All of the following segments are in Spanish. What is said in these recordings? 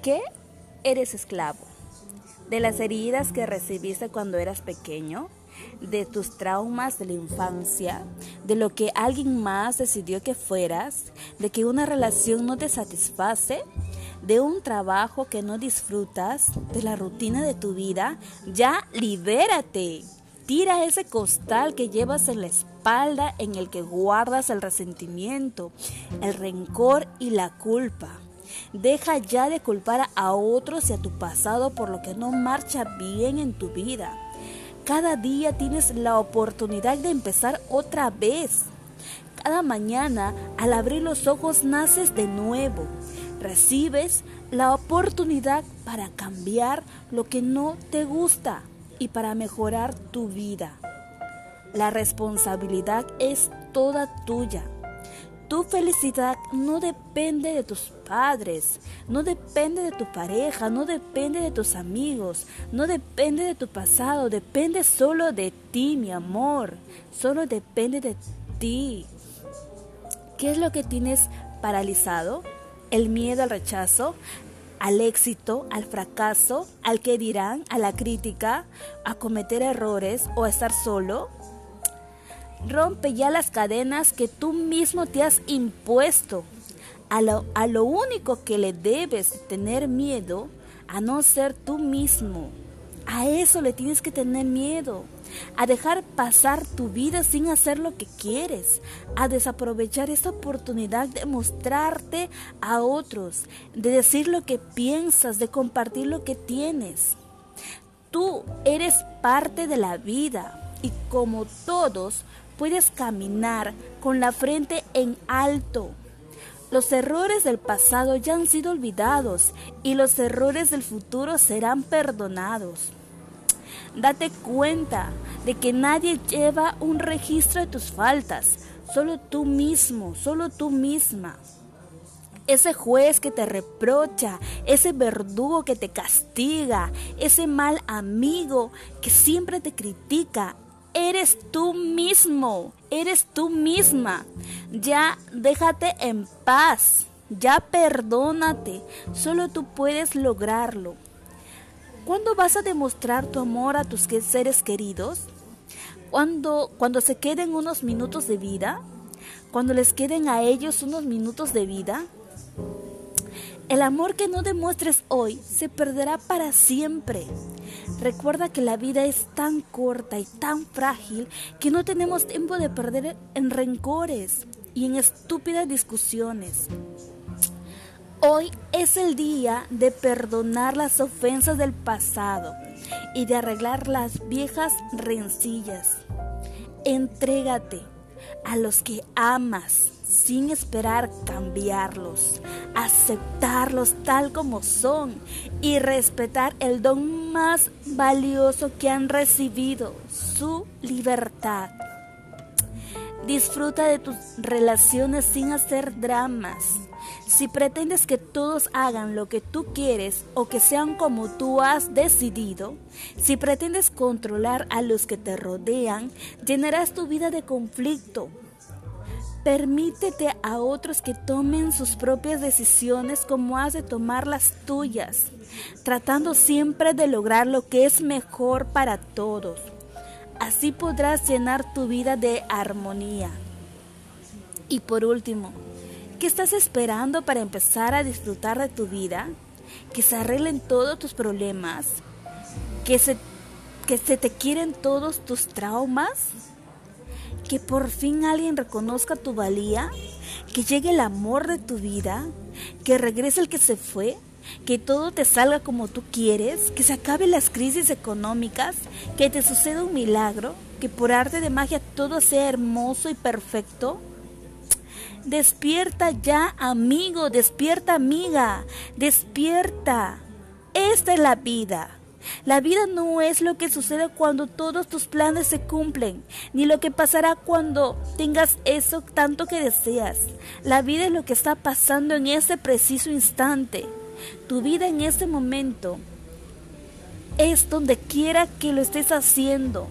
qué eres esclavo? ¿De las heridas que recibiste cuando eras pequeño? ¿De tus traumas de la infancia? ¿De lo que alguien más decidió que fueras? ¿De que una relación no te satisface? ¿De un trabajo que no disfrutas? ¿De la rutina de tu vida? Ya libérate. Tira ese costal que llevas en la espalda en el que guardas el resentimiento, el rencor y la culpa. Deja ya de culpar a otros y a tu pasado por lo que no marcha bien en tu vida. Cada día tienes la oportunidad de empezar otra vez. Cada mañana, al abrir los ojos, naces de nuevo. Recibes la oportunidad para cambiar lo que no te gusta y para mejorar tu vida. La responsabilidad es toda tuya. Tu felicidad no depende de tus padres, no depende de tu pareja, no depende de tus amigos, no depende de tu pasado, depende solo de ti, mi amor, solo depende de ti. ¿Qué es lo que tienes paralizado? ¿El miedo al rechazo? ¿Al éxito? ¿Al fracaso? ¿Al que dirán? ¿A la crítica? ¿A cometer errores o a estar solo? Rompe ya las cadenas que tú mismo te has impuesto. A lo, a lo único que le debes tener miedo, a no ser tú mismo. A eso le tienes que tener miedo. A dejar pasar tu vida sin hacer lo que quieres. A desaprovechar esta oportunidad de mostrarte a otros. De decir lo que piensas. De compartir lo que tienes. Tú eres parte de la vida. Y como todos, puedes caminar con la frente en alto. Los errores del pasado ya han sido olvidados y los errores del futuro serán perdonados. Date cuenta de que nadie lleva un registro de tus faltas, solo tú mismo, solo tú misma. Ese juez que te reprocha, ese verdugo que te castiga, ese mal amigo que siempre te critica, eres tú mismo, eres tú misma. Ya déjate en paz, ya perdónate, solo tú puedes lograrlo. ¿Cuándo vas a demostrar tu amor a tus seres queridos? ¿Cuándo, cuando se queden unos minutos de vida? ¿Cuando les queden a ellos unos minutos de vida? El amor que no demuestres hoy se perderá para siempre. Recuerda que la vida es tan corta y tan frágil que no tenemos tiempo de perder en rencores y en estúpidas discusiones. Hoy es el día de perdonar las ofensas del pasado y de arreglar las viejas rencillas. Entrégate a los que amas sin esperar cambiarlos, aceptarlos tal como son y respetar el don más valioso que han recibido, su libertad. Disfruta de tus relaciones sin hacer dramas. Si pretendes que todos hagan lo que tú quieres o que sean como tú has decidido, si pretendes controlar a los que te rodean, llenarás tu vida de conflicto, Permítete a otros que tomen sus propias decisiones como has de tomar las tuyas, tratando siempre de lograr lo que es mejor para todos. Así podrás llenar tu vida de armonía. Y por último, ¿qué estás esperando para empezar a disfrutar de tu vida? Que se arreglen todos tus problemas, que se, que se te quieren todos tus traumas que por fin alguien reconozca tu valía, que llegue el amor de tu vida, que regrese el que se fue, que todo te salga como tú quieres, que se acaben las crisis económicas, que te suceda un milagro, que por arte de magia todo sea hermoso y perfecto. Despierta ya, amigo, despierta, amiga, despierta. Esta es la vida. La vida no es lo que sucede cuando todos tus planes se cumplen, ni lo que pasará cuando tengas eso tanto que deseas. La vida es lo que está pasando en ese preciso instante. Tu vida en este momento es donde quiera que lo estés haciendo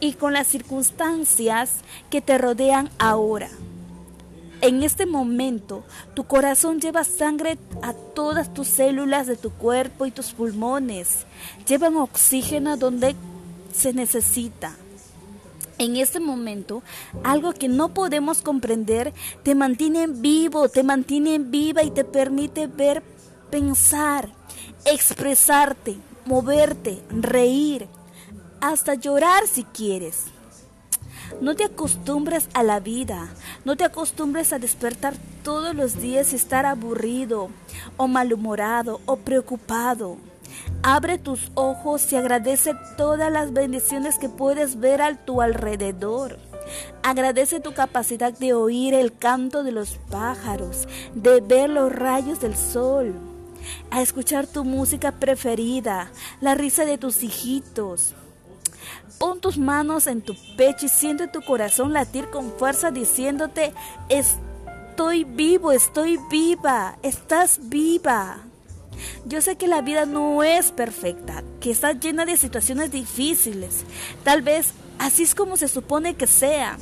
y con las circunstancias que te rodean ahora. En este momento, tu corazón lleva sangre a todas tus células de tu cuerpo y tus pulmones. Llevan oxígeno donde se necesita. En este momento, algo que no podemos comprender te mantiene vivo, te mantiene viva y te permite ver, pensar, expresarte, moverte, reír, hasta llorar si quieres. No te acostumbres a la vida, no te acostumbres a despertar todos los días y estar aburrido o malhumorado o preocupado. Abre tus ojos y agradece todas las bendiciones que puedes ver a tu alrededor. Agradece tu capacidad de oír el canto de los pájaros, de ver los rayos del sol, a escuchar tu música preferida, la risa de tus hijitos. Pon tus manos en tu pecho y siente tu corazón latir con fuerza diciéndote, estoy vivo, estoy viva, estás viva. Yo sé que la vida no es perfecta, que está llena de situaciones difíciles. Tal vez así es como se supone que sea.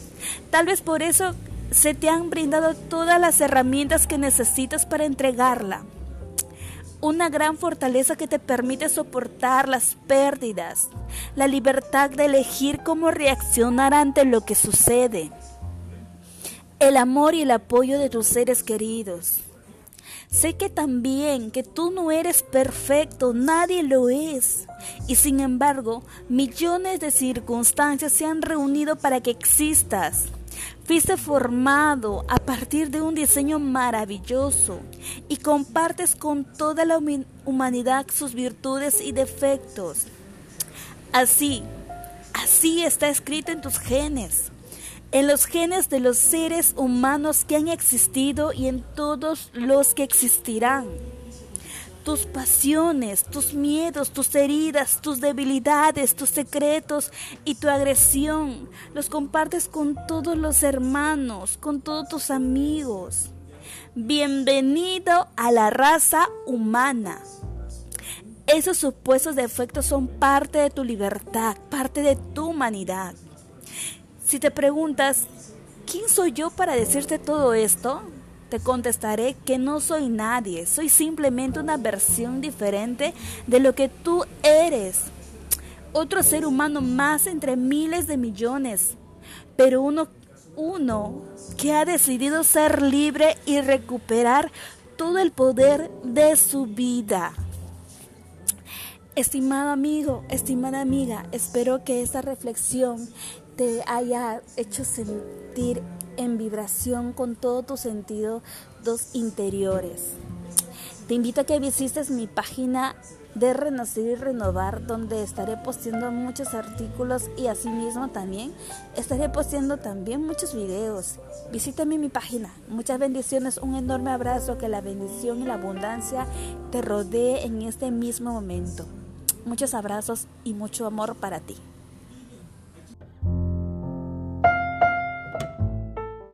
Tal vez por eso se te han brindado todas las herramientas que necesitas para entregarla. Una gran fortaleza que te permite soportar las pérdidas, la libertad de elegir cómo reaccionar ante lo que sucede, el amor y el apoyo de tus seres queridos Sé que también que tú no eres perfecto, nadie lo es. Y sin embargo, millones de circunstancias se han reunido para que existas. Fuiste formado a partir de un diseño maravilloso y compartes con toda la humanidad sus virtudes y defectos. Así, así está escrito en tus genes en los genes de los seres humanos que han existido y en todos los que existirán. Tus pasiones, tus miedos, tus heridas, tus debilidades, tus secretos y tu agresión los compartes con todos los hermanos, con todos tus amigos. Bienvenido a la raza humana. Esos supuestos defectos son parte de tu libertad, parte de tu humanidad. Si te preguntas, ¿quién soy yo para decirte todo esto? Te contestaré que no soy nadie, soy simplemente una versión diferente de lo que tú eres. Otro ser humano más entre miles de millones, pero uno, uno que ha decidido ser libre y recuperar todo el poder de su vida. Estimado amigo, estimada amiga, espero que esta reflexión te haya hecho sentir en vibración con todo tu sentido dos interiores. Te invito a que visites mi página de Renacer y Renovar, donde estaré posteando muchos artículos y asimismo también estaré posteando también muchos videos. Visítame mi página. Muchas bendiciones, un enorme abrazo, que la bendición y la abundancia te rodee en este mismo momento. Muchos abrazos y mucho amor para ti.